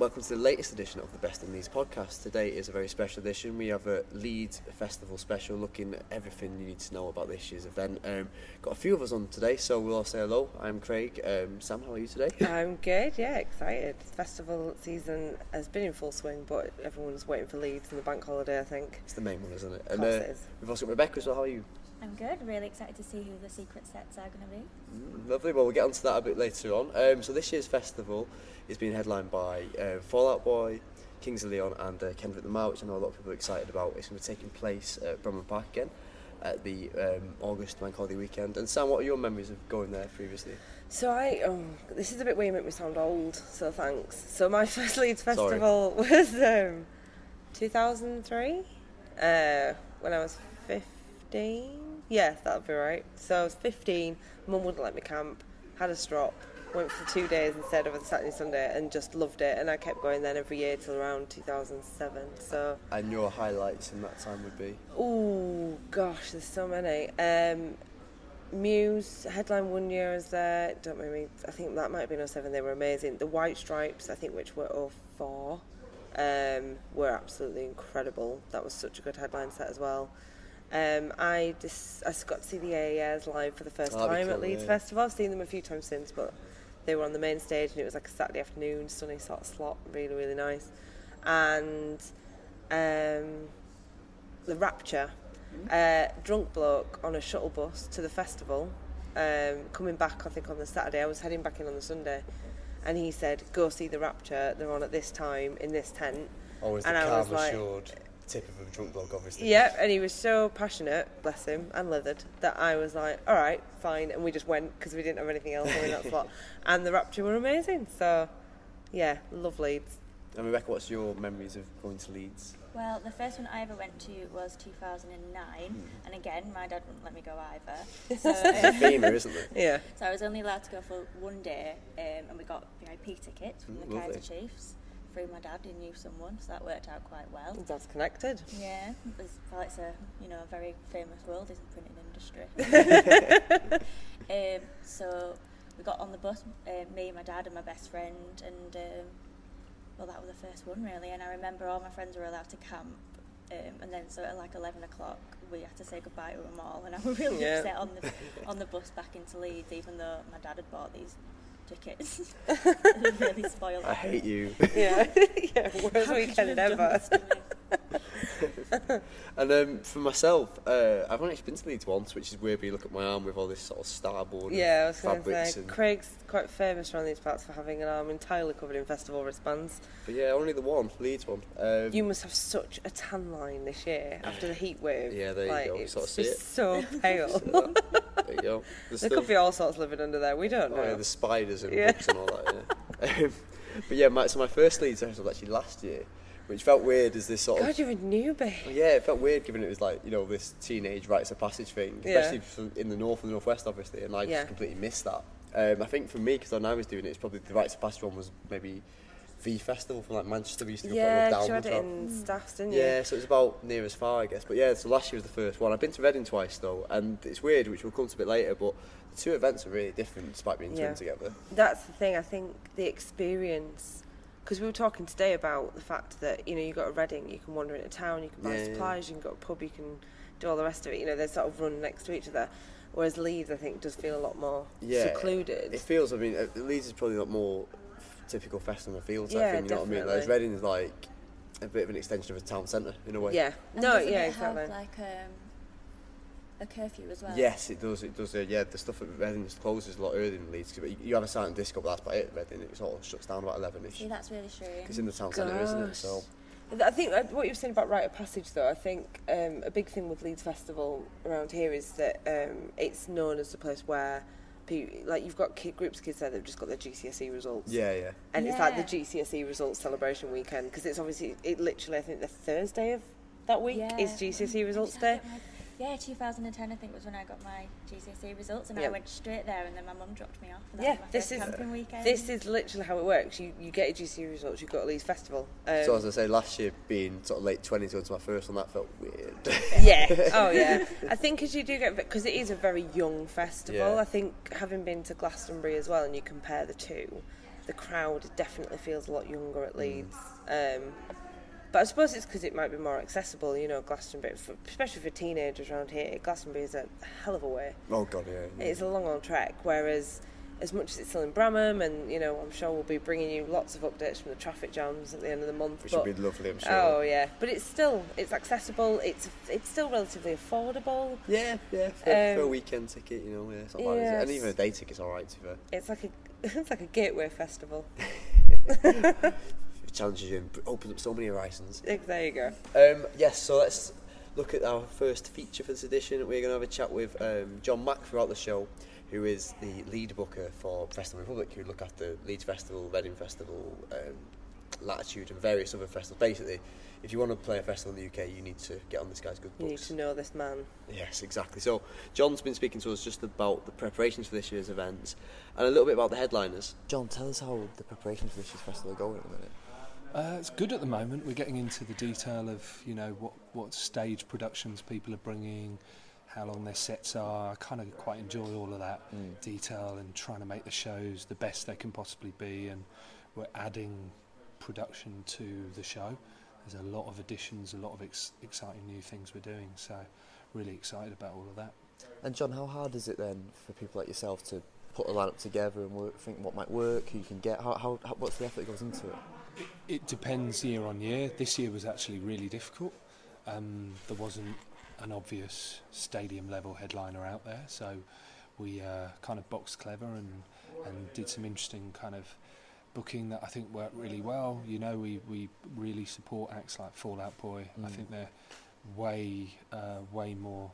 Welcome to the latest edition of the Best in Leeds podcast. Today is a very special edition. We have a Leeds Festival special looking at everything you need to know about this year's event. Um, got a few of us on today, so we'll all say hello. I'm Craig. Um, Sam, how are you today? I'm good, yeah, excited. Festival season has been in full swing, but everyone's waiting for Leeds and the bank holiday, I think. It's the main one, isn't it? And uh, it is. we've also got Rebecca as well. How are you? I'm good. Really excited to see who the secret sets are going to be. Mm, Lovely. Well, we'll get onto that a bit later on. Um, so this year's festival is being headlined by uh, Fall Out Boy, Kings of Leon, and uh, Kendrick Lamar, which I know a lot of people are excited about. It's going to be taking place at Bramham Park again at the um, August Bank Holiday weekend. And Sam, what are your memories of going there previously? So I, oh, this is a bit where you make me sound old, so thanks. So my first Leeds Sorry. festival was um, 2003, uh, when I was 15. Yeah, that'll be right. So I was 15, mum wouldn't let me camp, had a strop, went for two days instead of a Saturday Sunday and just loved it. And I kept going then every year till around 2007. So And your highlights in that time would be? Oh gosh, there's so many. Um, Muse headline one year is there. Don't make me. I think that might have been 07. They were amazing. The White Stripes, I think, which were 04, um, were absolutely incredible. That was such a good headline set as well. Um, I just I got to see the AAS live for the first Oh, that'd be time at Leeds yeah. Festival. I've seen them a few times since, but they were on the main stage and it was like a Saturday afternoon, sunny sort of slot, really really nice. And um, the Rapture, uh, drunk bloke on a shuttle bus to the festival, um, coming back I think on the Saturday. I was heading back in on the Sunday, and he said, "Go see the Rapture. They're on at this time in this tent." Always And the I was calm like- assured tip of a drunk bloke, obviously. Yeah, and he was so passionate, bless him, and leathered, that I was like, all right, fine. And we just went because we didn't have anything else in that slot. And the Rapture were amazing. So, yeah, love Leeds. And Rebecca, what's your memories of going to Leeds? Well, the first one I ever went to was 2009, and again, my dad wouldn't let me go either. So, um, FEMA, isn't it? Yeah. so I was only allowed to go for one day, um, and we got VIP tickets from Mm, the lovely. Kaiser Chiefs through my dad, who knew someone, so that worked out quite well. That's connected. Yeah, it's, well, it's a you know a very famous world, isn't printing industry. um, so we got on the bus, uh, me, my dad, and my best friend, and um, well, that was the first one really. And I remember all my friends were allowed to camp, um, and then so at like eleven o'clock we had to say goodbye to them all, and I was really Yeah. upset on the on the bus back into Leeds, even though my dad had bought these tickets. Really spoiled. I hate you. Yeah. yeah, worst How weekend ever. This to me? And um, for myself, uh, I've only been to Leeds once, which is weird. But you look at my arm with all this sort of starboard Yeah, I was going to fabrics, say, and Craig's quite famous around these parts for having an arm entirely covered in festival wristbands. but yeah, only the one Leeds one. Um, You must have such a tan line this year after the heat wave. Yeah, there you like, go, you It's sort of see it. so pale. there you go. There's there still- could be all sorts living under there. We don't oh, know. yeah, the spiders and Yeah. bugs and all that. Yeah. um, but yeah, my, so my first Leeds was actually last year, which felt weird as this sort of God, you're a newbie. Yeah, it felt weird given it was like, you know, this teenage rites of passage thing, especially from in the north and the northwest, obviously, and I Yeah. just completely missed that. Um, I think for me, because when I was doing it, it's probably the rites of passage one was maybe V Festival from like Manchester. We used to go Yeah, a you had it in staffs, didn't you? Yeah, so it was about near as far, I guess. But yeah, so last year was the first one. I've been to Reading twice though, and it's weird, which we'll come to a bit later. But the two events are really different, despite being Yeah. twin together. That's the thing. I think the experience, because we were talking today about the fact that you know you got a Reading, you can wander into town, you can buy Yeah, yeah. supplies, you can go to a pub, you can do all the rest of it. You know, they sort of run next to each other. Whereas Leeds, I think, does feel a lot more Yeah, secluded. It feels. I mean, uh, Leeds is probably a lot more typical festival feel type Yeah, thing. You know what I mean? Whereas definitely. Reading is like a bit of an extension of a town centre in a way. yeah. And No. Yeah. it Exactly. Have like um, a curfew as well. Yes, it does. It does. Uh, yeah, the stuff at Reading just closes a lot earlier than Leeds. 'cause you- You have a silent disco, but that's about it. at Reading, it sort of shuts down about eleven-ish. See, that's really strange. It's in the town centre, isn't it? So I think uh, what you were saying about rite of passage, though, I think um, a big thing with Leeds Festival around here is that um, it's known as the place where pe- like you've got kid, groups of kids there that've just got their GCSE results. Yeah, yeah. And it's like the Yeah. GCSE E results celebration weekend because it's obviously it literally I think the Thursday of that week is GCSE E results When did day. Get my- Yeah, 2010 I think was when I got my GCSE results, and Yeah. I went straight there, and then my mum dropped me off. And that Yeah, was my this is camping weekend. this is literally how it works. You you get your GCSE results, you go to Leeds Festival. Um, so as I say, last year being sort of late twenties going to my first one, that felt weird. yeah. Oh, yeah. I think as you do get because it is a very young festival. Yeah. I think having been to Glastonbury as well, and you compare the two, the crowd definitely feels a lot younger Mm. at Leeds. Um, but I suppose it's because it might be more accessible. You know, Glastonbury, for, especially for teenagers around here, Glastonbury is a hell of a way. oh god, yeah. yeah. It's a long long trek. Whereas, as much as it's still in Bramham, and you know, I'm sure we'll be bringing you lots of updates from the traffic jams at the end of the month. Which but- would be lovely, I'm sure. Oh yeah, but it's still it's accessible. It's it's still relatively affordable. Yeah, yeah, for, for a Um, weekend ticket, you know, yeah, it's not bad, it? And even a day ticket's alright, to be. It's like a it's like a gateway festival. It challenges you and opens up so many horizons. There you go. Um, yes, so let's look at our first feature for this edition. We're going to have a chat with um, John Mack throughout the show, who is the lead booker for Festival Republic, who look after Leeds Festival, Reading Festival, um, Latitude, and various other festivals. Basically, if you want to play a festival in the UK, you need to get on this guy's good books. You need to know this man. Yes, exactly. So, John's been speaking to us just about the preparations for this year's events and a little bit about the headliners. John, tell us how the preparations for this year's festival are going at the minute. Uh, it's good at the moment. We're getting into the detail of you know what what stage productions people are bringing, how long their sets are. I kind of quite enjoy all of that Mm. detail and trying to make the shows the best they can possibly be. And we're adding production to the show. There's a lot of additions, a lot of ex- exciting new things we're doing. So really excited about all of that. And John, how hard is it then for people like yourself to put a lineup together and work, think what might work, who you can get? How, how, how what's the effort that goes into it? It depends year on year. This year was actually really difficult. Um, there wasn't an obvious stadium level headliner out there, so we uh, kind of boxed clever and, and did some interesting kind of booking that I think worked really well. You know, we, we really support acts like Fall Out Boy. I Mm. think they're way uh, way more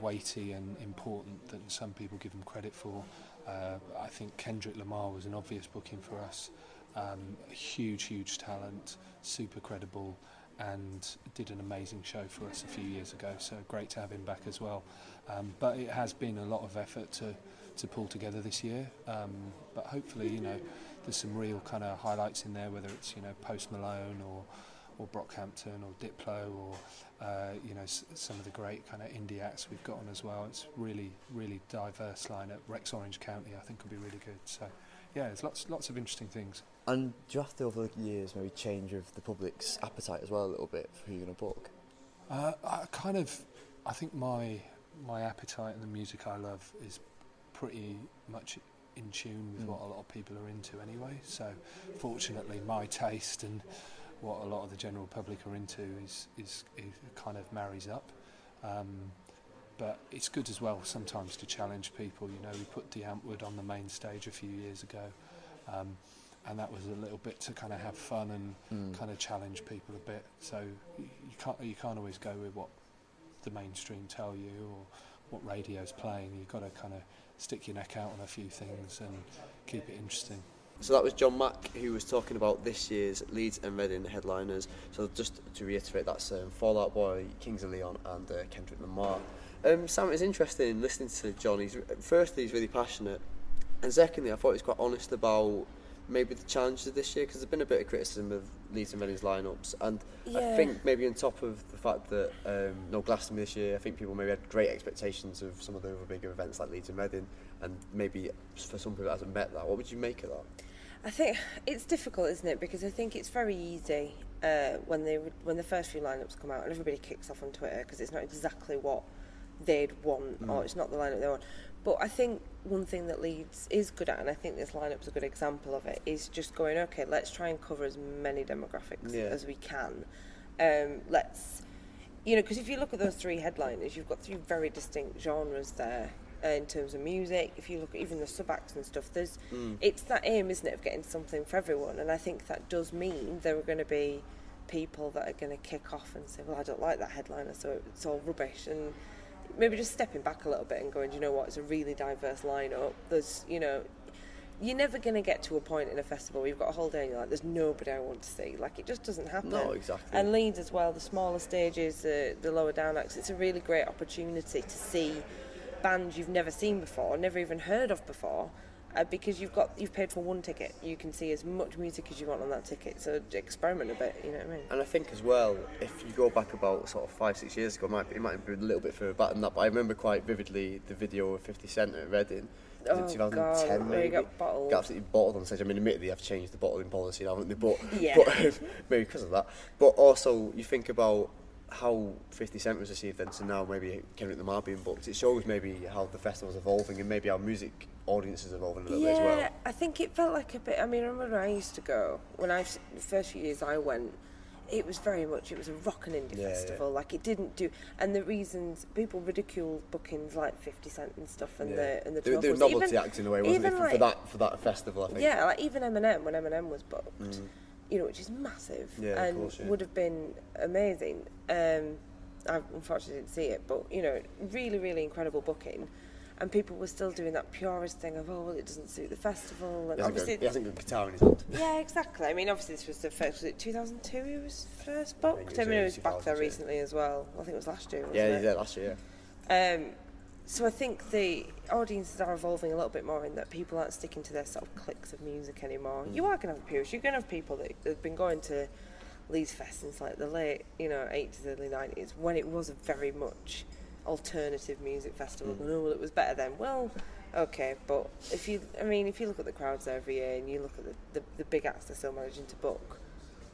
weighty and important than some people give them credit for. Uh, I think Kendrick Lamar was an obvious booking for us. Um, huge, huge talent, super credible, and did an amazing show for us a few years ago. So great to have him back as well. Um, but it has been a lot of effort to to pull together this year. Um, but hopefully, you know, there's some real kind of highlights in there, whether it's you know Post Malone or or Brockhampton or Diplo or uh, you know s- some of the great kind of indie acts we've got on as well. It's really really diverse lineup. Rex Orange County I think will be really good. So yeah, there's lots lots of interesting things. And do you have to over the years maybe change of the public's appetite as well a little bit for who you're going to book? Uh, I kind of, I think my my appetite and the music I love is pretty much in tune with Mm. what a lot of people are into anyway. So, fortunately, my taste and what a lot of the general public are into is is, is kind of marries up. Um, but it's good as well sometimes to challenge people. You know, we put Die Antwoord on the main stage a few years ago, um, and that was a little bit to kind of have fun and Mm. kind of challenge people a bit. So you can't you can't always go with what the mainstream tell you or what radio's playing. You've got to kind of stick your neck out on a few things and keep it interesting. So that was John Mack who was talking about this year's Leeds and Reading headliners. So just to reiterate, that's um, Fall Out Boy, Kings of Leon, and uh, Kendrick Lamar. Um, Sam, it's interesting listening to John. He's firstly he's really passionate, and secondly, I thought he was quite honest about maybe the challenges of this year because there's been a bit of criticism of Leeds and Reading's lineups, and I think maybe on top of the fact that um, no Glastonbury this year, I think people maybe had great expectations of some of the other bigger events like Leeds and Reading, and maybe for some people it hasn't met that. What would you make of that? I think it's difficult, isn't it? Because I think it's very easy uh, when they when the first few lineups come out and everybody kicks off on Twitter because it's not exactly what they'd want or it's not the lineup they want. But I think one thing that Leeds is good at, and I think this lineup's a good example of it, is just going okay. Let's try and cover as many demographics Yeah. as we can. Um, let's, you know, because if you look at those three headliners, you've got three very distinct genres there uh, in terms of music. If you look at even the sub acts and stuff, there's it's that aim, isn't it, of getting something for everyone. And I think that does mean there are going to be people that are going to kick off and say, "Well, I don't like that headliner, so it's all rubbish." And maybe just stepping back a little bit and going, you know what? It's a really diverse lineup. There's, you know, you're never going to get to a point in a festival where you've got a whole day and you're like, there's nobody I want to see. Like, it just doesn't happen. No, exactly. And Leeds as well, the smaller stages, the, the lower down acts, it's a really great opportunity to see bands you've never seen before, never even heard of before. Uh, because you've got you've paid for one ticket, you can see as much music as you want on that ticket. So experiment a bit, you know what I mean? And I think as well, if you go back about sort of five, six years ago, it might, it might be a little bit further back than that, but I remember quite vividly the video of 50 Cent at Reading. Oh, it 2010 God, maybe? got bottled. Got absolutely bottled on stage. I mean, admittedly, I've changed the bottling policy now, haven't they? But, Yeah. but um, maybe because of that. But also, you think about how 50 Cent was received then to now maybe Kendrick Lamar being booked. It shows maybe how the festival's evolving and maybe our music audience is evolving a little bit as well. Yeah, I think it felt like a bit. I mean, I remember when I used to go when I the first few years I went. It was very much. It was a rock and indie Yeah, yeah. festival. Like it didn't do, and the reasons people ridicule bookings like Fifty Cent and stuff, and Yeah. the and the They, they were novelty even, acts in a way, wasn't it, for, like, for that for that festival? I think. Yeah, like even Eminem when Eminem was booked, mm. You know, which is massive. Yeah, and course, yeah. would have been amazing. Um, I unfortunately didn't see it, but you know, really, really incredible booking. And people were still doing that purist thing of, oh, well, it doesn't suit the festival. And obviously, got, he hasn't got a guitar in his hand. yeah, exactly. I mean, obviously, this was the first. Was it 2002? He was first booked. it was I mean, he was back there recently as well. I think it was last year. Yeah, it? there last year. Yeah. Um, so I think the audiences are evolving a little bit more in that people aren't sticking to their sort of cliques of music anymore. You mm. are going to have purists. You're going to have people that have been going to Leeds Fest since like the late, you know, 80s, early 90s, when it was a very much alternative music festival. And, oh, well, it was better then. Well, okay, but if you, I mean, if you look at the crowds every year and you look at the, the, the big acts they're still managing to book,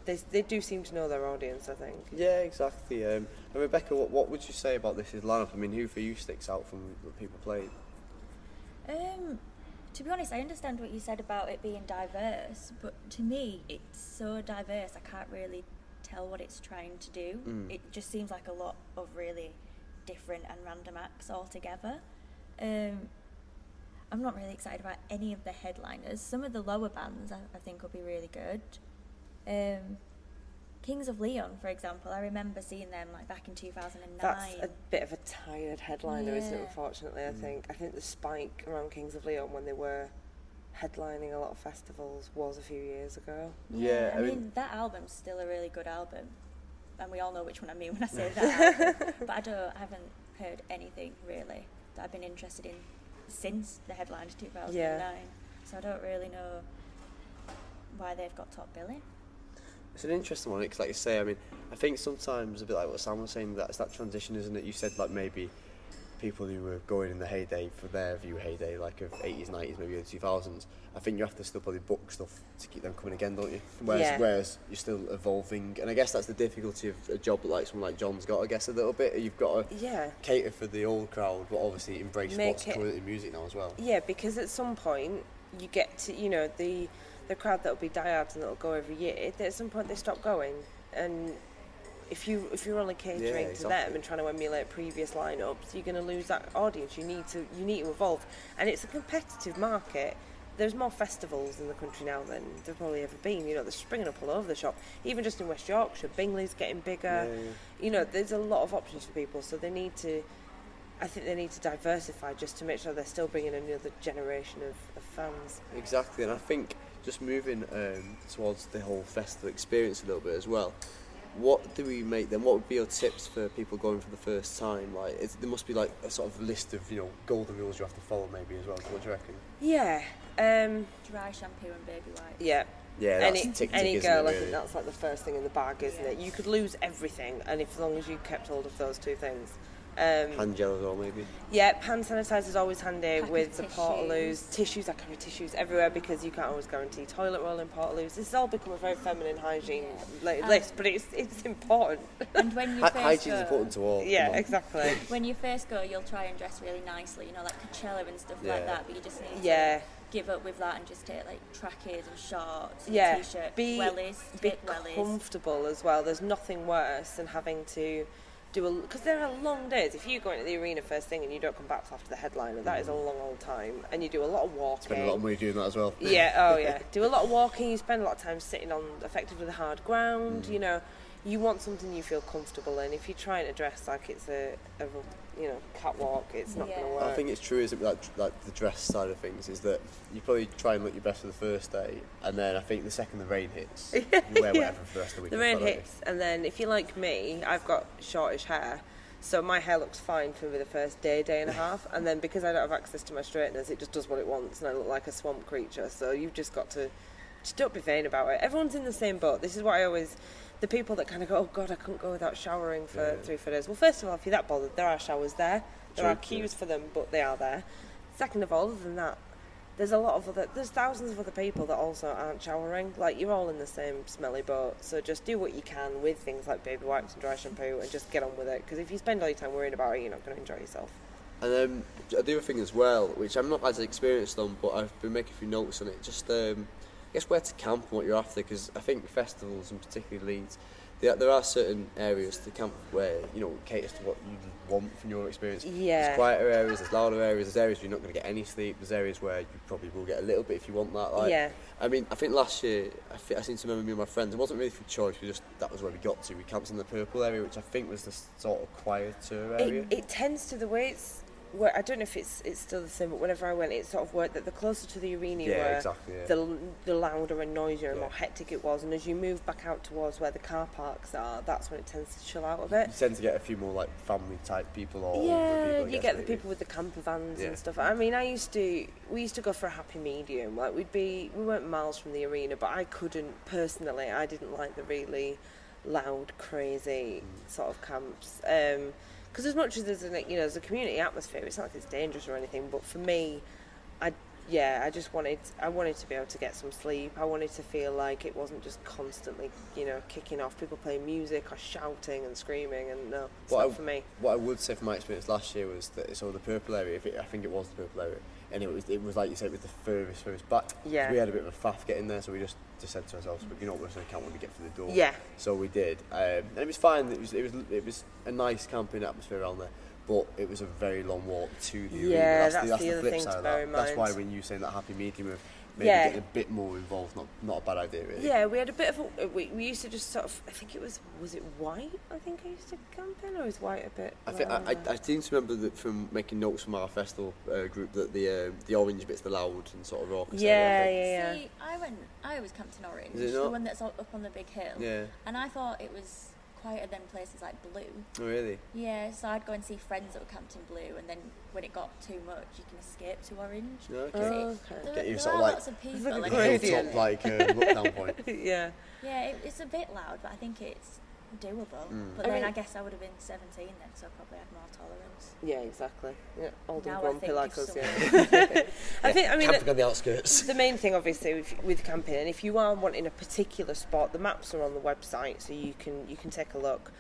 they, they do seem to know their audience, I think. Yeah, exactly. Um, and Rebecca, what, what would you say about this year's lineup? I mean, who for you sticks out from the people playing? Um, to be honest, I understand what you said about it being diverse, but to me, it's so diverse. I can't really tell what it's trying to do. Mm. It just seems like a lot of really different and random acts altogether. Um, I'm not really excited about any of the headliners. Some of the lower bands I, I think will be really good. Um, Kings of Leon, for example, I remember seeing them like back in 2009. That's a bit of a tired headliner, isn't it? Yeah. Unfortunately, I think. I think the spike around Kings of Leon when they were headlining a lot of festivals was a few years ago. Yeah, I, I mean, mean- that album's still a really good album, and we all know which one I mean when I say that. album. But I don't, I haven't heard anything really that I've been interested in since the headline of 2009. Yeah. So I don't really know why they've got top billing. It's an interesting one because, like you say, I mean, I think sometimes a bit like what Sam was saying, that it's that transition, isn't it? You said like maybe people who were going in the heyday for their view heyday, like of 80s, 90s, maybe the 2000s. I think you have to still probably book stuff to keep them coming again, don't you? Whereas, Yeah. whereas you're still evolving, and I guess that's the difficulty of a job like someone like John's got. I guess a little bit. You've got to Yeah. cater for the old crowd, but obviously embrace Make what's it- in music now as well. Yeah, because at some point you get to, you know, the the crowd that'll be diehards and that'll go every year. At some point they stop going, and if you if you're only catering Yeah, to them and trying to emulate previous lineups, you're going to lose that audience. You need to you need to evolve, and it's a competitive market. There's more festivals in the country now than there've probably ever been. You know, they're springing up all over the shop. Even just in West Yorkshire, Bingley's getting bigger. Yeah, yeah. You know, there's a lot of options for people, so they need to. I think they need to diversify just to make sure they're still bringing another generation of, of fans. Exactly, and I think just moving um, towards the whole festival experience a little bit as well. What do we make then? What would be your tips for people going for the first time? Like, it's, there must be like a sort of list of you know golden rules you have to follow maybe as well. What do you reckon? Yeah, um, Dry shampoo and baby wipes. yeah. Yeah, that's any tick tick, any isn't girl, it, I think that's like the first thing in the bag, isn't Yeah. it? You could lose everything, and if as long as you kept hold of those two things. Um, Hand gel as well, maybe. yeah, hand sanitizer is always handy Pack with of the tissues. portaloos. Tissues, I carry tissues everywhere because you can't always guarantee toilet roll in portaloos. This has all become a very feminine hygiene li- Um, list, but it's it's important. And when you Hy- first Hygiene go, is important to all. yeah, exactly. when you first go, you'll try and dress really nicely, you know, like Coachella and stuff Yeah. like that. But you just need Yeah. to give up with that and just take like trackies and shorts, and Yeah, t-shirt, be- wellies, be take wellies. comfortable as well. There's nothing worse than having to do a because there are long days. If you go into the arena first thing and you don't come back after the headliner, that is a long old time, and you do a lot of walking. Spend a lot of money doing that as well. yeah, oh yeah. Do a lot of walking. You spend a lot of time sitting on effectively the hard ground. Mm. You know, you want something you feel comfortable in. If you're trying to dress like it's a, a you know catwalk. It's not Yeah. going to work. I think it's true, isn't it, like, like the dress side of things, is that you probably try and look your best for the first day, and then I think the second the rain hits, you wear whatever for the rest of the week. the rain hits, and then if you're like me, I've got shortish hair, so my hair looks fine for the first day, day and a half, and then because I don't have access to my straighteners, it just does what it wants, and I look like a swamp creature. So you've just got to just don't be vain about it. Everyone's in the same boat. This is what I always. The people that kind of go, oh God, I couldn't go without showering for Yeah. three, four days. Well, first of all, if you're that bothered, there are showers there. There True, are queues for them, but they are there. Second of all, other than that, there's a lot of other there's thousands of other people that also aren't showering like you're all in the same smelly boat so just do what you can with things like baby wipes and dry shampoo and just get on with it because if you spend all your time worrying about it you're not going to enjoy yourself And um, the other thing as well, which I'm not as experienced on, but I've been making a few notes on it. Just um, guess where to camp and what you're after, because I think festivals and particularly Leeds, there, there are certain areas to camp where you know caters to what you want from your experience. Yeah. There's quieter areas, there's louder areas, there's areas where you're not going to get any sleep. There's areas where you probably will get a little bit if you want that. Like, Yeah. I mean, I think last year, I, thi- I seem to remember me and my friends. It wasn't really for choice. We just that was where we got to. We camped in the purple area, which I think was the sort of quieter area. it, it tends to the way it's I don't know if it's it's still the same but whenever I went it sort of worked that the closer to the arena you Yeah, were exactly, yeah. the, the louder and noisier and Yeah. more hectic it was and as you move back out towards where the car parks are that's when it tends to chill out a bit you tend to get a few more like family type people or Yeah, people. You get the people with the camper vans and stuff. I mean, I used to, we used to go for a happy medium. Like we'd be, we weren't miles from the arena, but I couldn't personally. I didn't like the really loud, crazy mm. sort of camps. Um, Because as much as there's a, you know, there's a community atmosphere, it's not like it's dangerous or anything. But for me, I yeah, I just wanted I wanted to be able to get some sleep. I wanted to feel like it wasn't just constantly, you know, kicking off. People playing music or shouting and screaming, and no, it's What not I- for me. What I would say from my experience last year was that so the purple area, if it, I think it was the purple area, and it was it was like you said, it was the furthest furthest back. Yeah. We had a bit of a faff getting there, so we just, just said to ourselves, but you know what, we're just gonna count when we get through the door. Yeah. So we did, um, and it was fine. It was it was it was a nice camping atmosphere around there. But it was a very long walk to the arena. Yeah, That's, that's the, that's the the other flip thing side to bear that. in That's why when you saying that happy medium of maybe Yeah. getting a bit more involved, not not a bad idea really. Yeah, we had a bit of a. We, we used to just sort of. I think it was. Was it white? I think I used to camp in, or was white a bit? I think I, I. I seem to remember that from making notes from our festival uh, group that the uh, the orange bit's the loud and sort of raucous. Yeah, area, yeah, yeah. See, I went. I always camped in Orange, Is it the one that's up up on the big hill. Yeah. And I thought it was quieter than places like Blue. Oh really? Yeah, so I'd go and see friends that were camped in Blue, and then when it got too much, you can escape to Orange. Yeah, okay. 'Cause Oh, okay. There, Get you there sort of like- lots of people. like a and gradient. it's- Hilltop like uh, look down point. yeah. Yeah, it, it's a bit loud, but I think it's doable. Mm. But I then mean- I guess I would have been 17 then, so I probably had more tolerance. Yeah, exactly. Yeah, old and Now I grumpy like if us. someone- Yeah. I think. I mean, Camping on the outskirts. the main thing, obviously, with, with camping, and if you are wanting a particular spot, the maps are on the website, so you can you can take a look.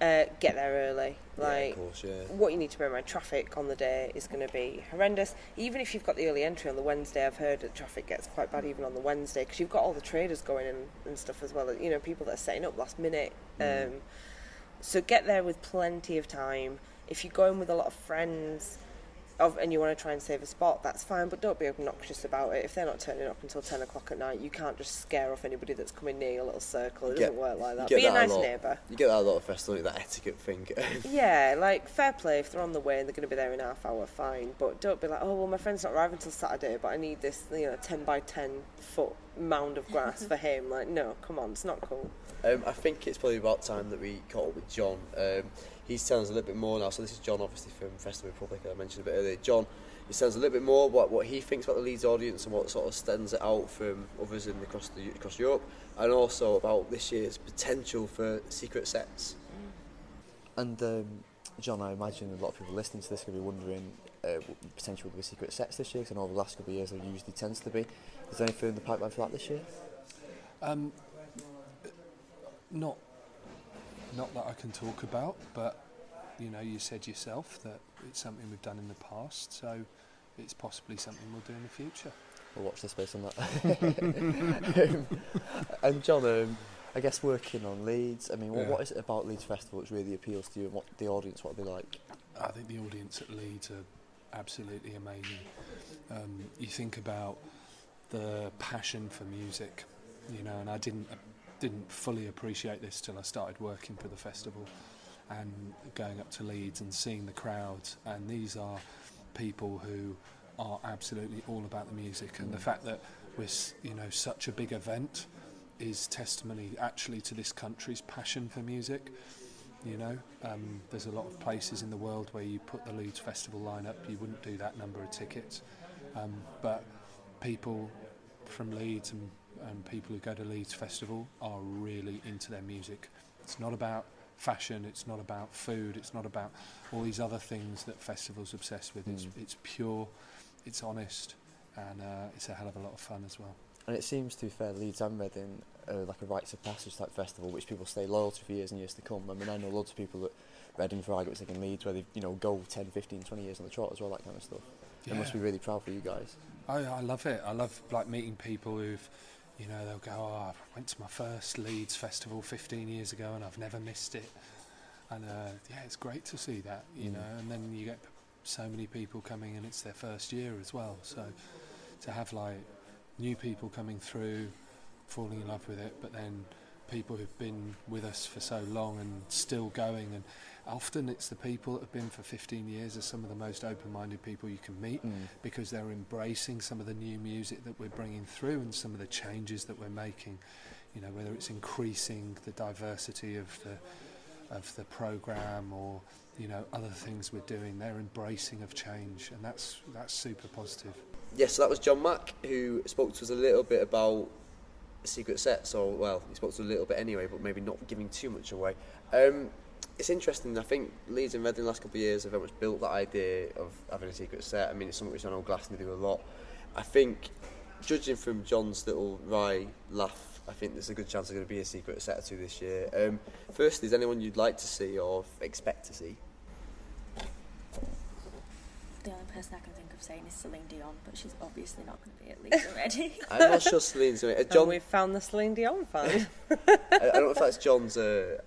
Uh, get there early. yeah, Like, of course, yeah. what you need to bear in mind, traffic on the day is going to be horrendous. Even if you've got the early entry on the Wednesday, I've heard that traffic gets quite bad even on the Wednesday because you've got all the traders going in and stuff as well. You know, people that are setting up last minute. Um, so get there with plenty of time. If you're going with a lot of friends, of, and you want to try and save a spot, that's fine, but don't be obnoxious about it. If they're not turning up until 10 o'clock at night, you can't just scare off anybody that's coming near your little circle. It doesn't get- work like that. Be a that nice lot. neighbour. You get that a lot of festivals, that etiquette thing. Yeah, like fair play. If they're on the way and they're going to be there in half hour, fine. But don't be like, oh well, my friend's not arriving until Saturday, but I need this, you know, ten by ten foot mound of grass for him. Like, no, come on, it's not cool. Um, I think it's probably about time that we caught up with John. Um, he's telling us a little bit more now. So this is John, obviously from Festival Republic. I mentioned a bit earlier. John, he tells us a little bit more what what he thinks about the Leeds audience and what sort of stands it out from others in across the across Europe, and also about this year's potential for secret sets. And um, John, I imagine a lot of people listening to this could be wondering uh, what potential of the secret sets this year. Because I know the last couple of years there usually tends to be. Is there anything in the pipeline for that this year? Um, not, not that I can talk about, but you know, you said yourself that it's something we've done in the past, so it's possibly something we'll do in the future. We'll watch the space on that. um, and John, um, I guess working on Leeds. I mean, what, Yeah. what is it about Leeds Festival which really appeals to you? And what the audience, what they like? I think the audience at Leeds are absolutely amazing. Um, you think about the passion for music, you know, and I didn't uh, didn't fully appreciate this till I started working for the festival. and going up to Leeds and seeing the crowds. And these are people who are absolutely all about the music, and the fact that we're you know such a big event is testimony actually to this country's passion for music. You know, um, there's a lot of places in the world where you put the Leeds Festival lineup, you wouldn't do that number of tickets. Um, but people from Leeds and, and people who go to Leeds Festival are really into their music. It's not about fashion, it's not about food, it's not about all these other things that festivals obsess with. It's, Mm. it's pure, it's honest, and uh, it's a hell of a lot of fun as well. And it seems, to be fair, Leeds and Reading are like a rites of passage type festival, which people stay loyal to for years and years to come. I mean, I know loads of people at Reading, for argument's sake, in Leeds, where they you know go 10, 15, 20 years on the trot as well, that kind of stuff. They must be really proud for you guys. I, I love it. I love like meeting people who've, you know, they'll go, oh, I went to my first Leeds festival 15 years ago and I've never missed it. And uh, yeah, it's great to see that, you Mm. know. And then you get so many people coming and it's their first year as well. So to have like new people coming through, falling in love with it, but then people who've been with us for so long and still going and often it's the people that have been for 15 years are some of the most open-minded people you can meet Mm. because they're embracing some of the new music that we're bringing through and some of the changes that we're making. You know, whether it's increasing the diversity of the of the program or you know other things we're doing, they're embracing of change, and that's that's super positive. Yes, so that was John Mack who spoke to us a little bit about secret sets, or well, he spoke to a little bit anyway, but maybe not giving too much away. Um, it's interesting. I think Leeds and Reading the last couple of years have very much built that idea of having a secret set. I mean, it's something which I know Glastonbury do a lot. I think, judging from John's little wry laugh, I think there's a good chance there's going to be a secret set or two this year. Um, first, is anyone you'd like to see or expect to see? The only person I can think of saying is Celine Dion, but she's obviously not going to be at Leeds already. I'm not sure Celine's doing it. And John, we've found the Celine Dion fan. I, I don't know if that's John's. Uh,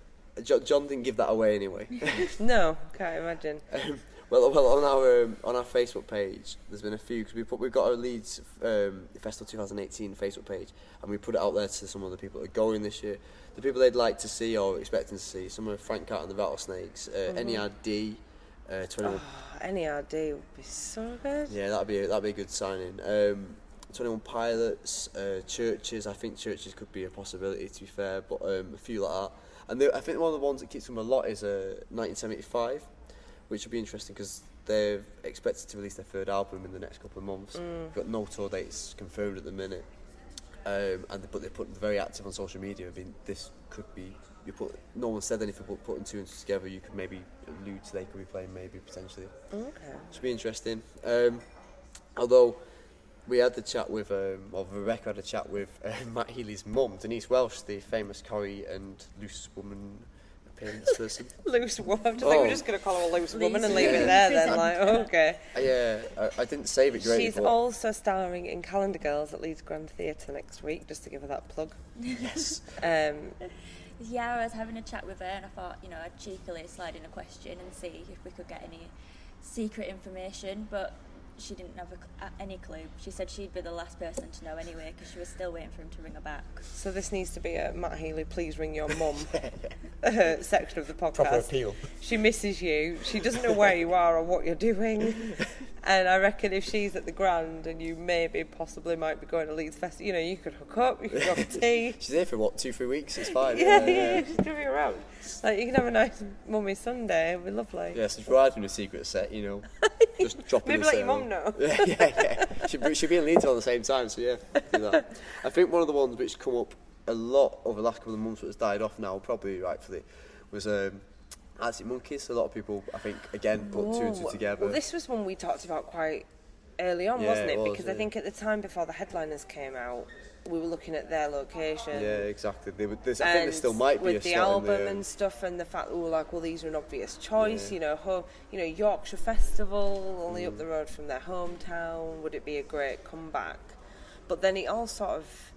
John, John didn't give that away anyway. no, can't imagine. Um, well, well, on our um, on our Facebook page, there's been a few because we put we've got our Leeds um, Festival 2018 Facebook page, and we put it out there to some of the people that are going this year. The people they'd like to see or expecting to see, some of Frank Carter and the Rattlesnakes, uh, NERD, uh, 21. Oh, NERD would be so good. Yeah, that'd be a, that'd be a good signing. Um, 21 Pilots, uh, Chvrches. I think Chvrches could be a possibility to be fair, but um, a few like that. And the, I think one of the ones that keeps them a lot is uh, 1975, which will be interesting because they're expected to release their third album in the next couple of months. We've got no tour dates confirmed at the minute, um, and but they're putting very active on social media. I mean, this could be. You put no one said anything, but putting two and two together, you could maybe allude to they could be playing maybe potentially. Okay. Should be interesting. Um, although we had the chat with, um, or Rebecca had a chat with uh, Matt Healy's mum, Denise Welch, the famous Corrie and loose woman appearance person. Loose woman. I think Oh. we're just going to call her a loose woman and Loose leave it there then. Like, okay. Uh, yeah, I, I didn't save it great. She's but also starring in Calendar Girls at Leeds Grand Theatre next week, just to give her that plug. yes. Um, yeah, I was having a chat with her and I thought, you know, I'd cheekily slide in a question and see if we could get any secret information, but she didn't have a, any clue. She said she'd be the last person to know anyway because she was still waiting for him to ring her back. so this needs to be a Matt Healy, please ring your mum uh, section of the podcast. Proper appeal. She misses you. She doesn't know where you are or what you're doing. And I reckon if she's at the Grand and you maybe possibly might be going to Leeds Fest, you know, you could hook up, you could for tea. She's here for what, two, three weeks? It's fine. yeah, yeah, she's going to be around. Like, you can have a nice mummy Sunday. It'd be lovely. Yeah, so if we're having a secret set, you know, just drop in Maybe let your mum know. yeah, yeah, yeah. She'd be, she'd be in Leeds all the same time, so yeah, do that. I think one of the ones which come up a lot over the last couple of months, but has died off now, probably rightfully, was um, Arctic Monkeys. A lot of people, I think, again, put two and two together. Well, this was one we talked about quite early on, Yeah, wasn't it it? was, because I think at the time before the headliners came out, we were looking at their location. yeah, exactly. They there's, I think there still might be with a the album the, um, and stuff, and the fact that we were like, well, these are an obvious choice. Yeah. You know, ho- you know, Yorkshire Festival, only Mm. up the road from their hometown. Would it be a great comeback? But then it all sort of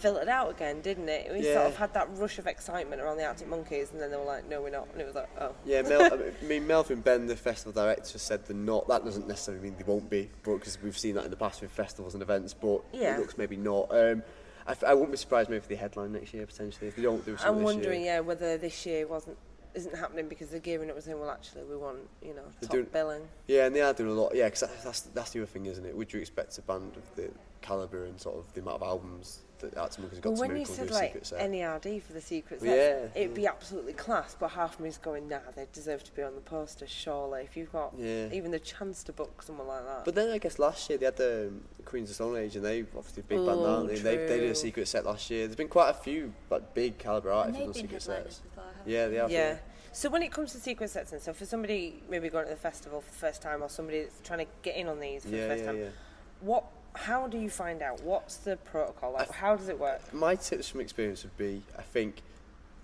filtered out again, didn't it? We Yeah. sort of had that rush of excitement around the Arctic Monkeys, and then they were like, no, we're not, and it was like, oh. Yeah, Mel, I mean Melvin Benn, the festival director, said they're not. That doesn't necessarily mean they won't be, but because we've seen that in the past with festivals and events. But Yeah. it looks maybe not. Um, I, f- I wouldn't be surprised maybe if they headline next year potentially if they don't do something I'm wondering, year. yeah, whether this year wasn't isn't happening because they're gearing up and saying, well, actually, we want you know They're top doing- billing. Yeah, and they are doing a lot. Yeah, because that's, that's that's the other thing, isn't it? Would you expect a band of the caliber and sort of the amount of albums that Arctic Monkeys got Well, to when you said like secret set? NERD for the secret Yeah, set, it'd yeah. be absolutely class. But half of me's going, nah, they deserve to be on the poster. Surely, if you've got Yeah. even the chance to book someone like that. But then I guess last year they had the um, Queens of Stone Age and they obviously a big band, aren't they? They, they did a secret set last year. There's been quite a few like big caliber And artists on secret sets. before, Yeah, they have. yeah. So when it comes to secret sets and stuff, for somebody maybe going to the festival for the first time, or somebody that's trying to get in on these for the first yeah, time, yeah. what? How do you find out? What's the protocol? Like, I- how does it work? My tips from experience would be, I think,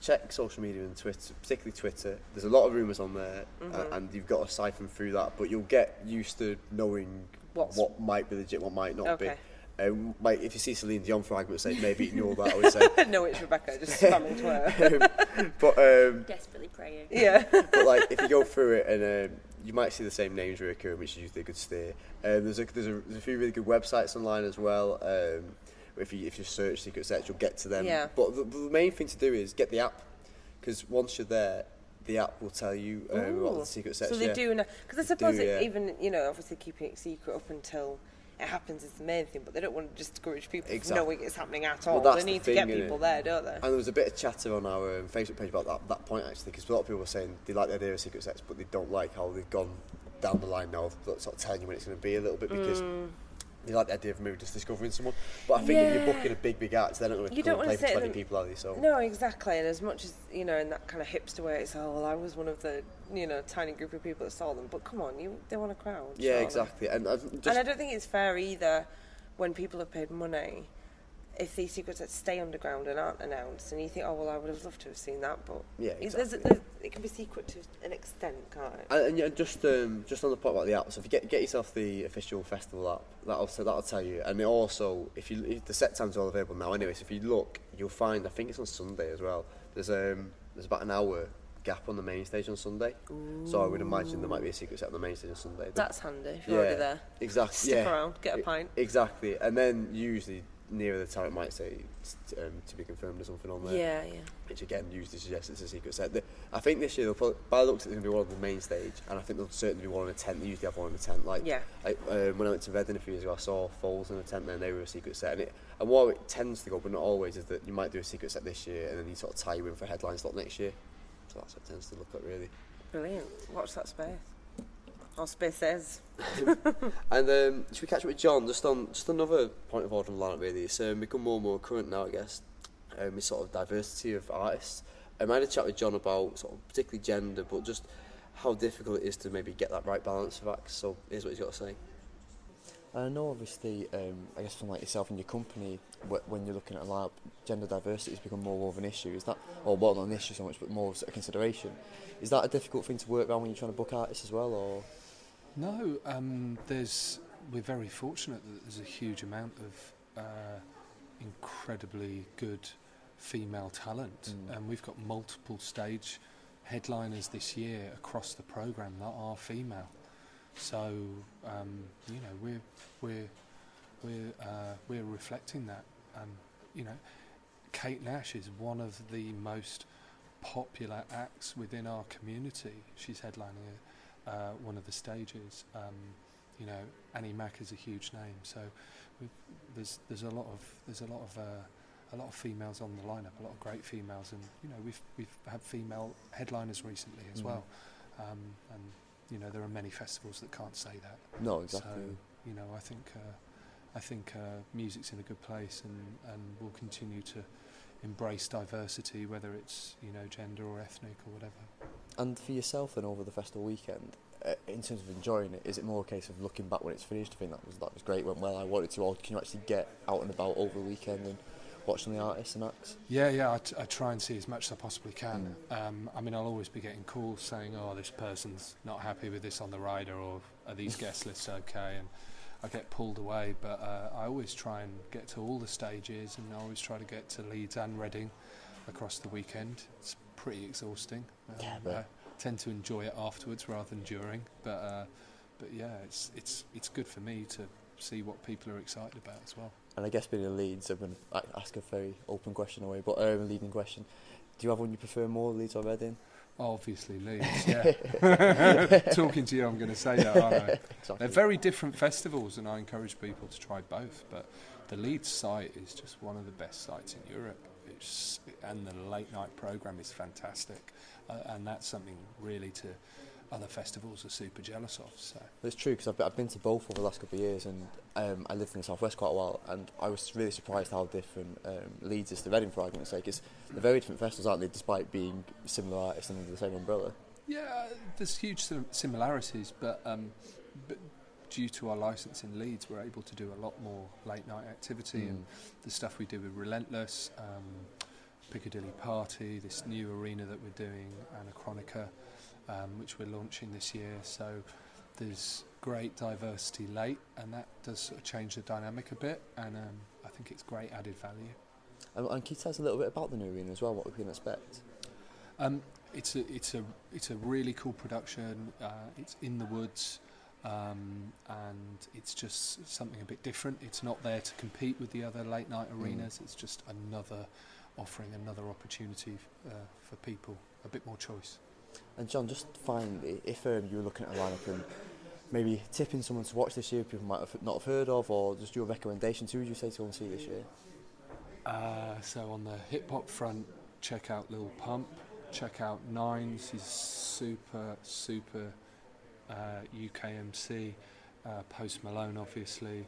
check social media and Twitter, particularly Twitter. There's a lot of rumours on there, Mm-hmm. uh, and you've got to siphon through that. But you'll get used to knowing What's- what might be legit, what might not Okay. be. Um, like if you see Celine Dion for argument's sake, maybe ignore that. I would say. no, it's Rebecca just spamming Twitter. but um, Desperately praying. yeah. but like if you go through it and um, you might see the same names reoccurring, which is usually a good steer. Um, there's a there's a, there's a few really good websites online as well. Um, if you if you search secret sets, you'll get to them. Yeah. But the, the main thing to do is get the app, because once you're there, the app will tell you um, what the secret sets. So they yeah. do, because I suppose do, yeah. even you know, obviously keeping it secret up until it happens is the main thing. But they don't want to discourage people Exactly. from knowing it's happening at all. that's they the need to get people there, don't they? And there was a bit of chatter on our um, Facebook page about that, that point actually, because a lot of people were saying they like the idea of secret sex, but they don't like how they've gone down the line now, of sort of telling you when it's going to be a little bit because Mm. They like the idea of maybe just discovering someone. But I think if you're booking a big, big act, they're not going to come don't and wanna play for say 20 them- people, are they? So No, exactly. And as much as you know, in that kind of hipster way, it's oh well, I was one of the you know tiny group of people that saw them. But come on, you they want a crowd. yeah, exactly. And just and I don't think it's fair either when people have paid money. If these secrets sets stay underground and aren't announced, and you think, oh well, I would have loved to have seen that, but Yeah, it, there's, exactly. there's, it can be secret to an extent, can't it? And, and yeah, just um, just on the point about the app, so if you get get yourself the official festival app, that'll so that'll tell you. And it also, if you if the set times are all available now, anyway. So if you look, you'll find. I think it's on Sunday as well. There's um there's about an hour gap on the main stage on Sunday. So I would imagine there might be a secret set on the main stage on Sunday. That's handy if you're already there. Exactly. Stick yeah. around, get a pint. Exactly. And then usually nearer the time it might say um, to be confirmed or something on there. Yeah, yeah. Which again usually suggests it's a secret set. The, I think this year they'll probably, by the looks of it, they're going to be one on the main stage, and I think there'll certainly be one in a tent. They usually have one in a tent. Like Yeah. I, um, when I went to Reading a few years ago, I saw Foals in a tent there, and they were a secret set. And, it, and what it tends to go, but not always, is that you might do a secret set this year, and then you sort of tie you in for a headline slot next year. So that's what it tends to look like, really. Brilliant. Watch that space. Or spaces. And um, should we catch up with John just on just another point of order on the lineup? Really, it's um, become more and more current now, I guess. Um, this sort of diversity of artists. Um, I had a chat with John about sort of particularly gender, but just how difficult it is to maybe get that right balance of acts. So here's what he's got to say. I know, obviously, um, I guess from like yourself and your company, wh- when you're looking at a lineup, gender diversity has become more of an issue. Is that, or well, not an issue so much, but more of a consideration? Is that a difficult thing to work around when you're trying to book artists as well, or? No, um, there's. We're very fortunate that there's a huge amount of uh, incredibly good female talent, Mm. and we've got multiple stage headliners this year across the program that are female. So um, you know we're we're we're uh, we're reflecting that. Um, you know, Kate Nash is one of the most popular acts within our community. She's headlining uh, one of the stages. Um, you know, Annie Mac is a huge name, so we've, there's there's a lot of there's a lot of uh, a lot of females on the lineup, a lot of great females, and you know we've we've had female headliners recently as Mm. well, um, and you know there are many festivals that can't say that. No, exactly. So you know I think uh, I think uh, music's in a good place, and and we'll continue to embrace diversity, whether it's you know gender or ethnic or whatever. And for yourself then over the festival weekend, uh, in terms of enjoying it, is it more a case of looking back when it's finished, I think that was that was great, went well, I wanted to, or can you actually get out and about over the weekend and watch some of the artists and acts? Yeah, yeah, I, t- I try and see as much as I possibly can. Um, I mean, I'll always be getting calls saying, "Oh, this person's not happy with this on the rider," or "Are these guest lists okay?" And I get pulled away, but uh, I always try and get to all the stages, and I always try to get to Leeds and Reading across the weekend. It's pretty exhausting. Um, Yeah, but- I tend to enjoy it afterwards rather than during, but uh, but yeah, it's it's it's good for me to see what people are excited about as well. And I guess being in Leeds, I'm going to ask a very open question away, but um, a leading question. Do you have one you prefer more, Leeds or Reading? Obviously, Leeds, yeah. Talking to you, I'm going to say that, aren't I? Exactly. They're very different festivals, and I encourage people to try both. But the Leeds site is just one of the best sites in Europe. It's, and the late night program is fantastic, uh, and that's something really to other festivals are super jealous of. So It's true because I've, I've been to both over the last couple of years, and um, I lived in the southwest quite a while, and I was really surprised how different um, Leeds is to Reading, for argument's sake. It's they're very different festivals, aren't they? Despite being similar artists under the same umbrella. yeah, there's huge similarities, but, um, but due to our license in Leeds, we're able to do a lot more late night activity and the stuff we do with Relentless, um, Piccadilly Party, this new arena that we're doing, Anachronica, um, which we're launching this year. So there's great diversity late, and that does sort of change the dynamic a bit, and um, I think it's great added value. And, and can you tell us a little bit about the new arena as well? What we can expect? Um, it's a it's a it's a really cool production. Uh, it's in the woods, um, and it's just something a bit different. It's not there to compete with the other late night arenas. It's just another offering, another opportunity uh, for people, a bit more choice. And John, just finally, if um, you were looking at a lineup and maybe tipping someone to watch this year, people might have not have heard of, or just your recommendations, who would you say to go and see this year? Uh, so on the hip hop front, check out Lil Pump, check out Nines. He's super super uh, UK MC. Uh, Post Malone, obviously.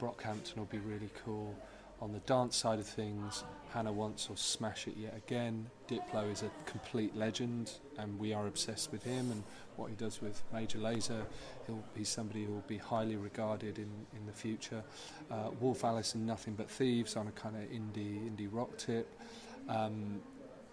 Brockhampton will be really cool. On the dance side of things, Hannah Wants will smash it yet again. Diplo is a complete legend, and we are obsessed with him and what he does with Major Lazer. He'll, he's somebody who will be highly regarded in, in the future. Uh, Wolf Alice and Nothing But Thieves on a kind of indie indie rock tip. Um,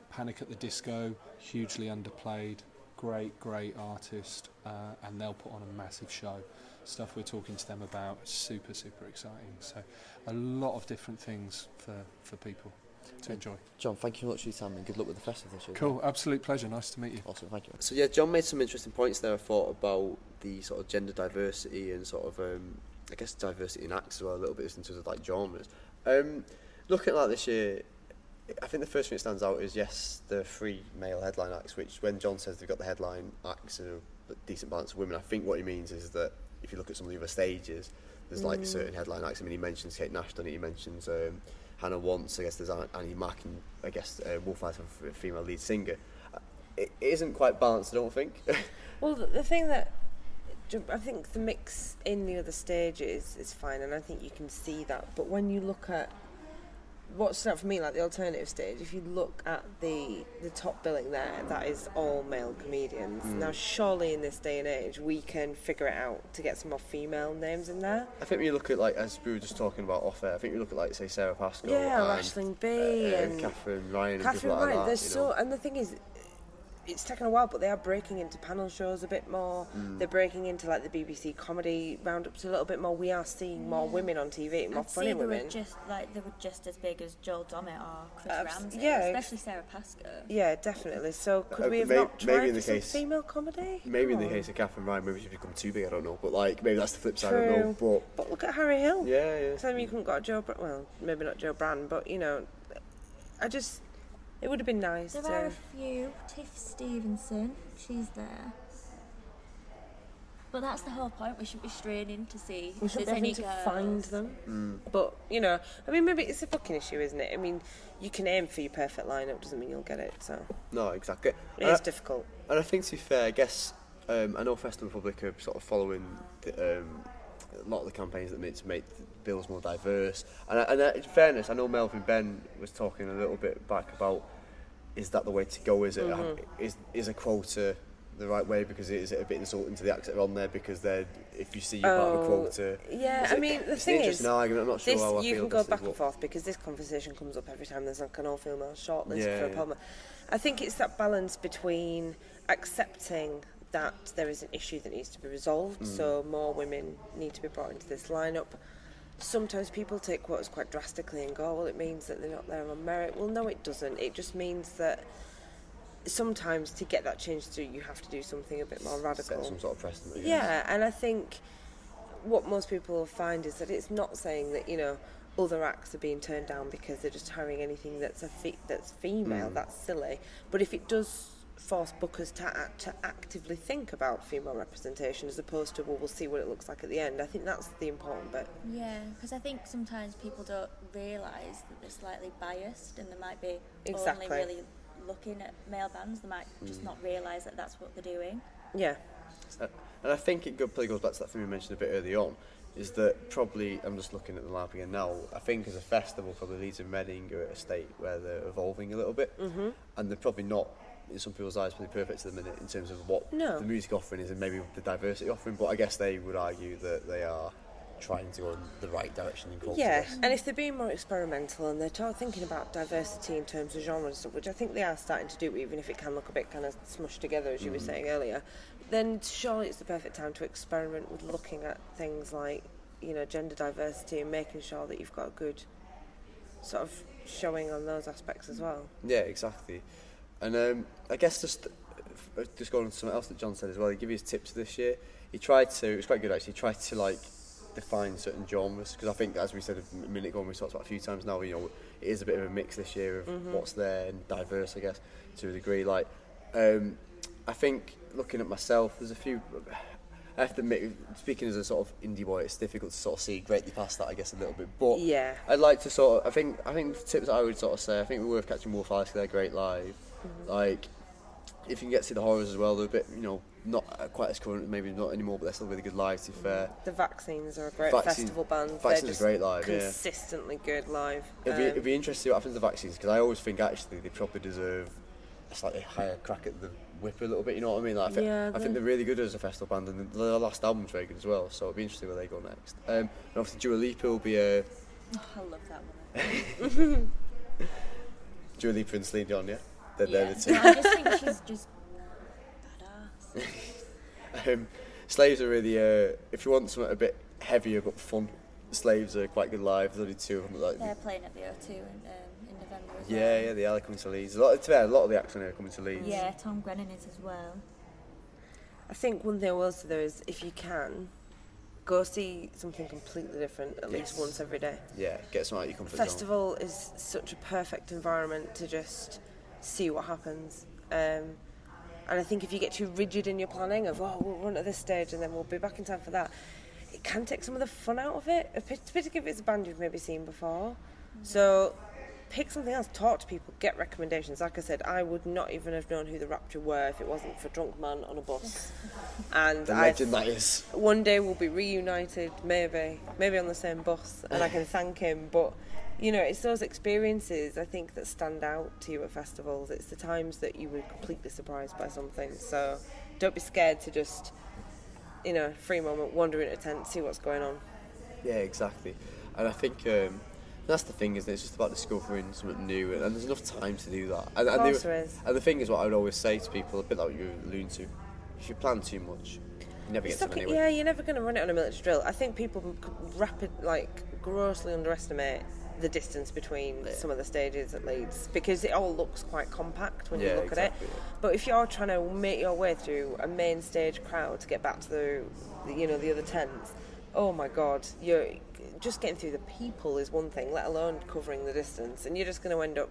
Panic at the Disco, hugely underplayed, great great artist, uh, and they'll put on a massive show. Stuff we're talking to them about, super super exciting. So a lot of different things for, for people to enjoy. John, thank you so much for your time and good luck with the festival this year. Cool, absolute pleasure. Nice to meet you. Awesome, thank you. So yeah, John made some interesting points there. I thought about the sort of gender diversity and sort of um, I guess diversity in acts as well a little bit in terms of like genres. Um, looking at that this year, I think the first thing that stands out is yes, the three male headline acts. Which when John says they've got the headline acts and a decent balance of women, I think what he means is that if you look at some of the other stages, there's like certain headline acts. I mean, he mentions Kate Nash, doesn't he? He mentions um, Hannah Wants. I guess there's Annie Mac and I guess uh, Wolf Alice for a female lead singer. Uh, It isn't quite balanced, I don't think. Well, the thing that I think the mix in the other stages is fine, and I think you can see that. But when you look at what's out for me, like the alternative stage, if you look at the the top billing there, that is all male comedians. Now, surely in this day and age, we can figure it out to get some more female names in there. I think when you look at like as we were just talking about off air, I think you look at like say Sara Pascoe, Yeah, and, Aisling Bea uh, and Katherine Ryan, and Catherine like Ryan. that. There's so, know. and the thing is, it's taken a while, but they are breaking into panel shows a bit more. Mm. They're breaking into like the BBC comedy roundups a little bit more. We are seeing more women on TV, more I'd funny say women. were just like they were just as big as Joel Dommett or Chris Uh, Ramsey, yeah. especially Sara Pascoe. Yeah, definitely. So could Uh, we have may- not maybe tried in the for some case- female comedy? Maybe in Come the on. case of Katherine Ryan, maybe she's become too big. I don't know, but like maybe that's the flip side. I don't know, but But look at Harry Hill. yeah, yeah. Tell me you couldn't got Joe. Br- well, maybe not Jo Brand, but you know, I just it would have been nice. There to, are a few. Tiff Stevenson, she's there. But that's the whole point. We should be straining to see We if should there's be any having to girls. find them. Mm. But you know, I mean, maybe it's a fucking issue, isn't it? I mean, you can aim for your perfect lineup, doesn't mean you'll get it. So No, exactly. it And is I- difficult. And I think to be fair, I guess um, I know Festival Republic are sort of following the, um, a lot of the campaigns that make to make the bills more diverse. And, and in fairness, I know Melvin Benn was talking a little bit back about is that the way to go? Is it Mm-hmm. is is a quota the right way? Because it is it a bit insulting to the that are on there because they're if you see you're part of a Oh, quota. yeah, It's I mean, the it's thing an is, interesting argument. I'm not sure This how I you can go back and what- forth because this conversation comes up every time there's like an all-female shortlist Yeah, for a yeah. I think it's that balance between accepting that there is an issue that needs to be resolved, so Mm. more women need to be brought into this lineup. Sometimes people take quotas quite drastically and go, oh, "Well, it means that they're not there on merit." Well, no, it doesn't. It just means that sometimes to get that change through, you have to do something a bit more radical. set some sort of precedent. Yeah, and I think what most people find is that it's not saying that, you know, other acts are being turned down because they're just hiring anything that's a fe- that's female. Mm. That's silly. But if it does force bookers to act, to actively think about female representation as opposed to well we'll see what it looks like at the end. I think that's the important bit. Yeah, because I think sometimes people don't realise that they're slightly biased and they might be Exactly. only really looking at male bands. They might just not realise that that's what they're doing. Yeah. Uh, and I think it go- probably goes back to that thing we mentioned a bit early on, is that probably, I'm just looking at the lineup again now, I think as a festival, probably Leeds and Reading are at a state where they're evolving a little bit, mm-hmm. and they're probably not, in some people's eyes, probably perfect at the minute in terms of what No. the music offering is and maybe the diversity offering, but I guess they would argue that they are trying to go in the right direction in culture. Yeah, and if they're being more experimental and they're thinking about diversity in terms of genre and stuff, which I think they are starting to do, even if it can look a bit kind of smushed together, as you were mm. saying earlier, then surely it's the perfect time to experiment with looking at things like, you know, gender diversity and making sure that you've got a good sort of showing on those aspects as well. Yeah, exactly. And um, I guess just uh, just going on to something else that John said as well. He gave his tips this year. He tried to. It was quite good actually. He tried to like define certain genres because I think, as we said a minute ago, and we talked about a few times now. You know, it is a bit of a mix this year of what's there and diverse, I guess, to a degree. Like, um, I think looking at myself, there's a few. I have to admit, speaking as a sort of indie boy, it's difficult to sort of see greatly past that, I guess, a little bit. But Yeah. I'd like to sort of. I think. I think the tips that I would sort of say. I think we're worth catching Wolf Alice. They're great live. Like, if you can get to see the horrors as well, they're a bit, you know, not quite as current, maybe not anymore, but they're still really good live. To be fair, The Vaccines are a great Vaccine- festival band. Vaccines They're just great live, yeah. consistently good live. it'd be, Um, it'd be interesting to see what happens to the vaccines because I always think actually they probably deserve a slightly higher crack at the whip a little bit. You know what I mean? Like, I, think, Yeah, I think they're really good as a festival band, and their last album's very good as well. So it'd be interesting where they go next. Um, and obviously, Dua Lipa will be uh, Oh, I love that one. Dua Lipa and Celine Dion. Yeah, they're, yeah. they're the two. I just think she's just badass. Um, slaves are really, uh, if you want something a bit heavier but fun, slaves are quite good live. There's only two of them. Like, They're playing at the O2 in, um, in November as yeah, well. yeah, they are coming to Leeds. A lot, to be fair, a lot of the acts are coming to Leeds. Yeah, Tom Grennan is as well. I think one thing I will say though is if you can, go see something completely different at least once every day. Yeah, get some out of your comfort zone. Festival is such a perfect environment to just see what happens. Um, and I think if you get too rigid in your planning of, oh, we'll run at this stage and then we'll be back in time for that, it can take some of the fun out of it, particularly if it's a band you've maybe seen before. So pick something else, talk to people, get recommendations. Like I said, I would not even have known who the Rapture were if it wasn't for Drunk Man on a bus. And The I legend that is. one day we'll be reunited, maybe, maybe on the same bus, and I can thank him. But you know, it's those experiences I think that stand out to you at festivals. It's the times that you were completely surprised by something. So don't be scared to just, you know, free moment, wander into a tent, see what's going on. Yeah, exactly. And I think um, that's the thing, isn't it? It's just about discovering something new, and, and there's enough time to do that. And, and, there is. and the thing is, what I would always say to people, a bit like you alluding to, if you plan too much, you never get it- Yeah, you're never going to run it on a military drill. I think people rapid, like, grossly underestimate the distance between some of the stages at Leeds because it all looks quite compact when you look exactly, at it. But if you're trying to make your way through a main stage crowd to get back to the, the you know, the other tents, oh my God, you're just getting through the people is one thing, let alone covering the distance, and you're just going to end up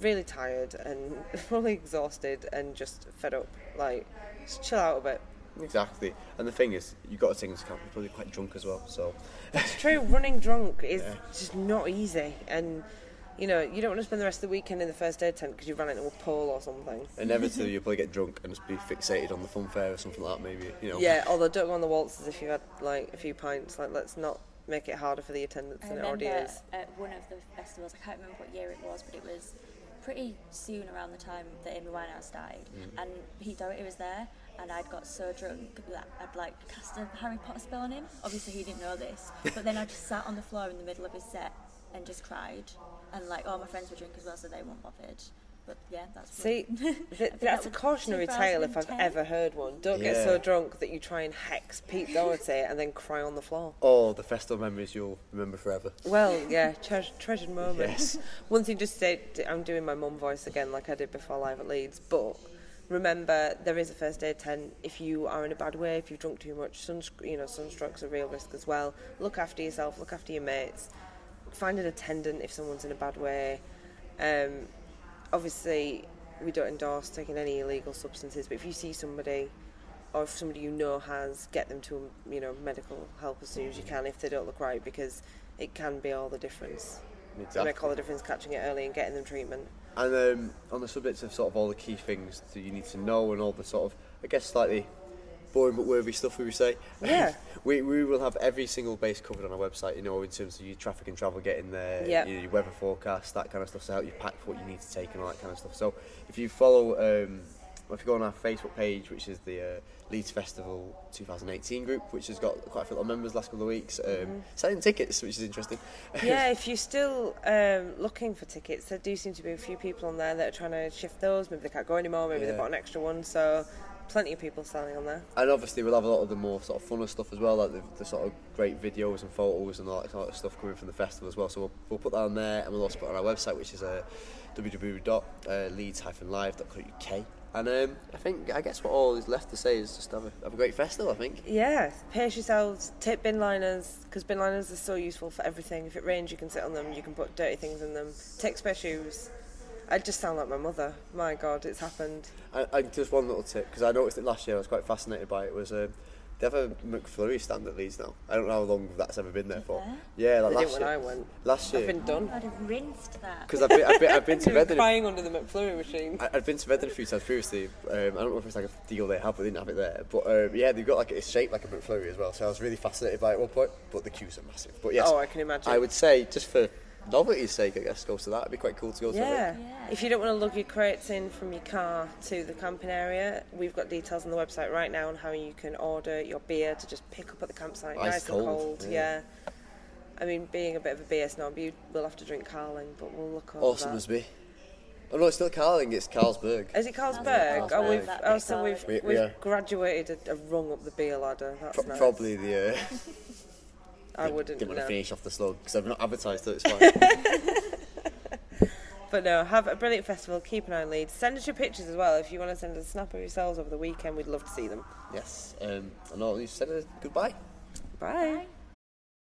really tired and probably exhausted and just fed up. Like, just chill out a bit. Exactly. And the thing is, you've got to take into account you're probably quite drunk as well. So It's true. Running drunk is Yeah. just not easy, and you know you don't want to spend the rest of the weekend in the first aid tent because you ran into a pole or something. inevitably you'll probably get drunk and just be fixated on the fun fair or something like that. Maybe you know. Yeah. Although don't go on the waltzes if you've had like a few pints. Like let's not make it harder for the attendants I than it already is. at one of the festivals, I can't remember what year it was, but it was pretty soon around the time that Amy Winehouse died, Mm. and Pete Doherty was there, and I'd got so drunk that I'd like cast a Harry Potter spell on him. Obviously, he didn't know this, but then I just sat on the floor in the middle of his set and just cried, and like all my friends were drunk as well, so they weren't bothered. But yeah, that's See, what- th- I think that's that a cautionary tale if I've ever heard one. Don't get so drunk that you try and hex Pete Doherty and then cry on the floor. Oh, the festival memories you'll remember forever. Well, yeah, tre- treasured moments. Yes. One thing just say, I'm doing my mum voice again like I did before live at Leeds, but remember there is a first aid tent. If you are in a bad way, if you've drunk too much, you know, sunstroke's a real risk as well. Look after yourself, look after your mates. find an attendant if someone's in a bad way. Um, obviously, we don't endorse taking any illegal substances, but if you see somebody or if somebody you know has, get them to you know medical help as soon as you can if they don't look right because it can be all the difference. It Exactly. make all the difference catching it early and getting them treatment. And um, on the subject of sort of all the key things that you need to know and all the sort of, I guess, slightly boring but worthy stuff we would say. Yeah. we, we will have every single base covered on our website, you know, in terms of your traffic and travel getting there, Yeah. your, your weather forecast, that kind of stuff, so help you pack for what you need to take and all that kind of stuff. So if you follow, um, if you go on our Facebook page, which is the uh, Leeds Festival 2018 group, which has got quite a few members last couple of weeks, um, selling tickets, which is interesting. yeah, if you're still um, looking for tickets, there do seem to be a few people on there that are trying to shift those. Maybe they can't go anymore. Maybe they've Yeah. got an extra one. So, plenty of people selling on there. And obviously we'll have a lot of the more sort of funner stuff as well, like the, the sort of great videos and photos and all that sort of stuff coming from the festival as well. So we'll, we'll put that on there, and we'll also put on our website, which is uh, www.leeds-live.co.uk. And um, I think, I guess what all is left to say is just have a, have a great festival, I think. Yeah, pace yourselves. Take bin liners because bin liners are so useful for everything. If it rains, you can sit on them. You can put dirty things in them. Take spare shoes. I just sound like my mother. My God, it's happened. I, I, just one little tip, because I noticed it last year, I was quite fascinated by it, was um, they have a McFlurry stand at Leeds now. I don't know how long that's ever been there for. Yeah, like They last did when I year. went. Last year. I've been done. I'd have rinsed that. Because I've been, I've been, I've been to They were Reading. crying under the McFlurry machine. I- I'd been to Reading a few times previously. Um, I don't know if it's like a deal they have, but they didn't have it there. But um, yeah, they've got like it's shaped like a McFlurry as well. So I was really fascinated by it at one point. But the queues are massive. But yes, Oh, I can imagine. I would say just for novelty's sake, I guess, goes to that. It'd be quite cool to go to. Yeah. Yeah. If you don't want to lug your crates in from your car to the camping area, we've got details on the website right now on how you can order your beer to just pick up at the campsite, Ice nice cold, and cold. yeah. Yeah. I mean, being a bit of a beer snob, you will have to drink Carling, but we'll look over Awesome that. as be. Oh no, it's still Carling. It's Carlsberg. Is it Carlsberg? Carlsberg. Oh, we've That oh, so we've, We- we we've are. graduated a, a rung up the beer ladder. That's Pro- nice. Probably the. Uh, I wouldn't. Didn't want know. to finish off the slug because I've not advertised it. It's fine. But no, have a brilliant festival. Keep an eye on Leeds. Send us your pictures as well. If you want to send us a snap of yourselves over the weekend, we'd love to see them. yes. Um, and all you said uh, goodbye. Bye. Bye.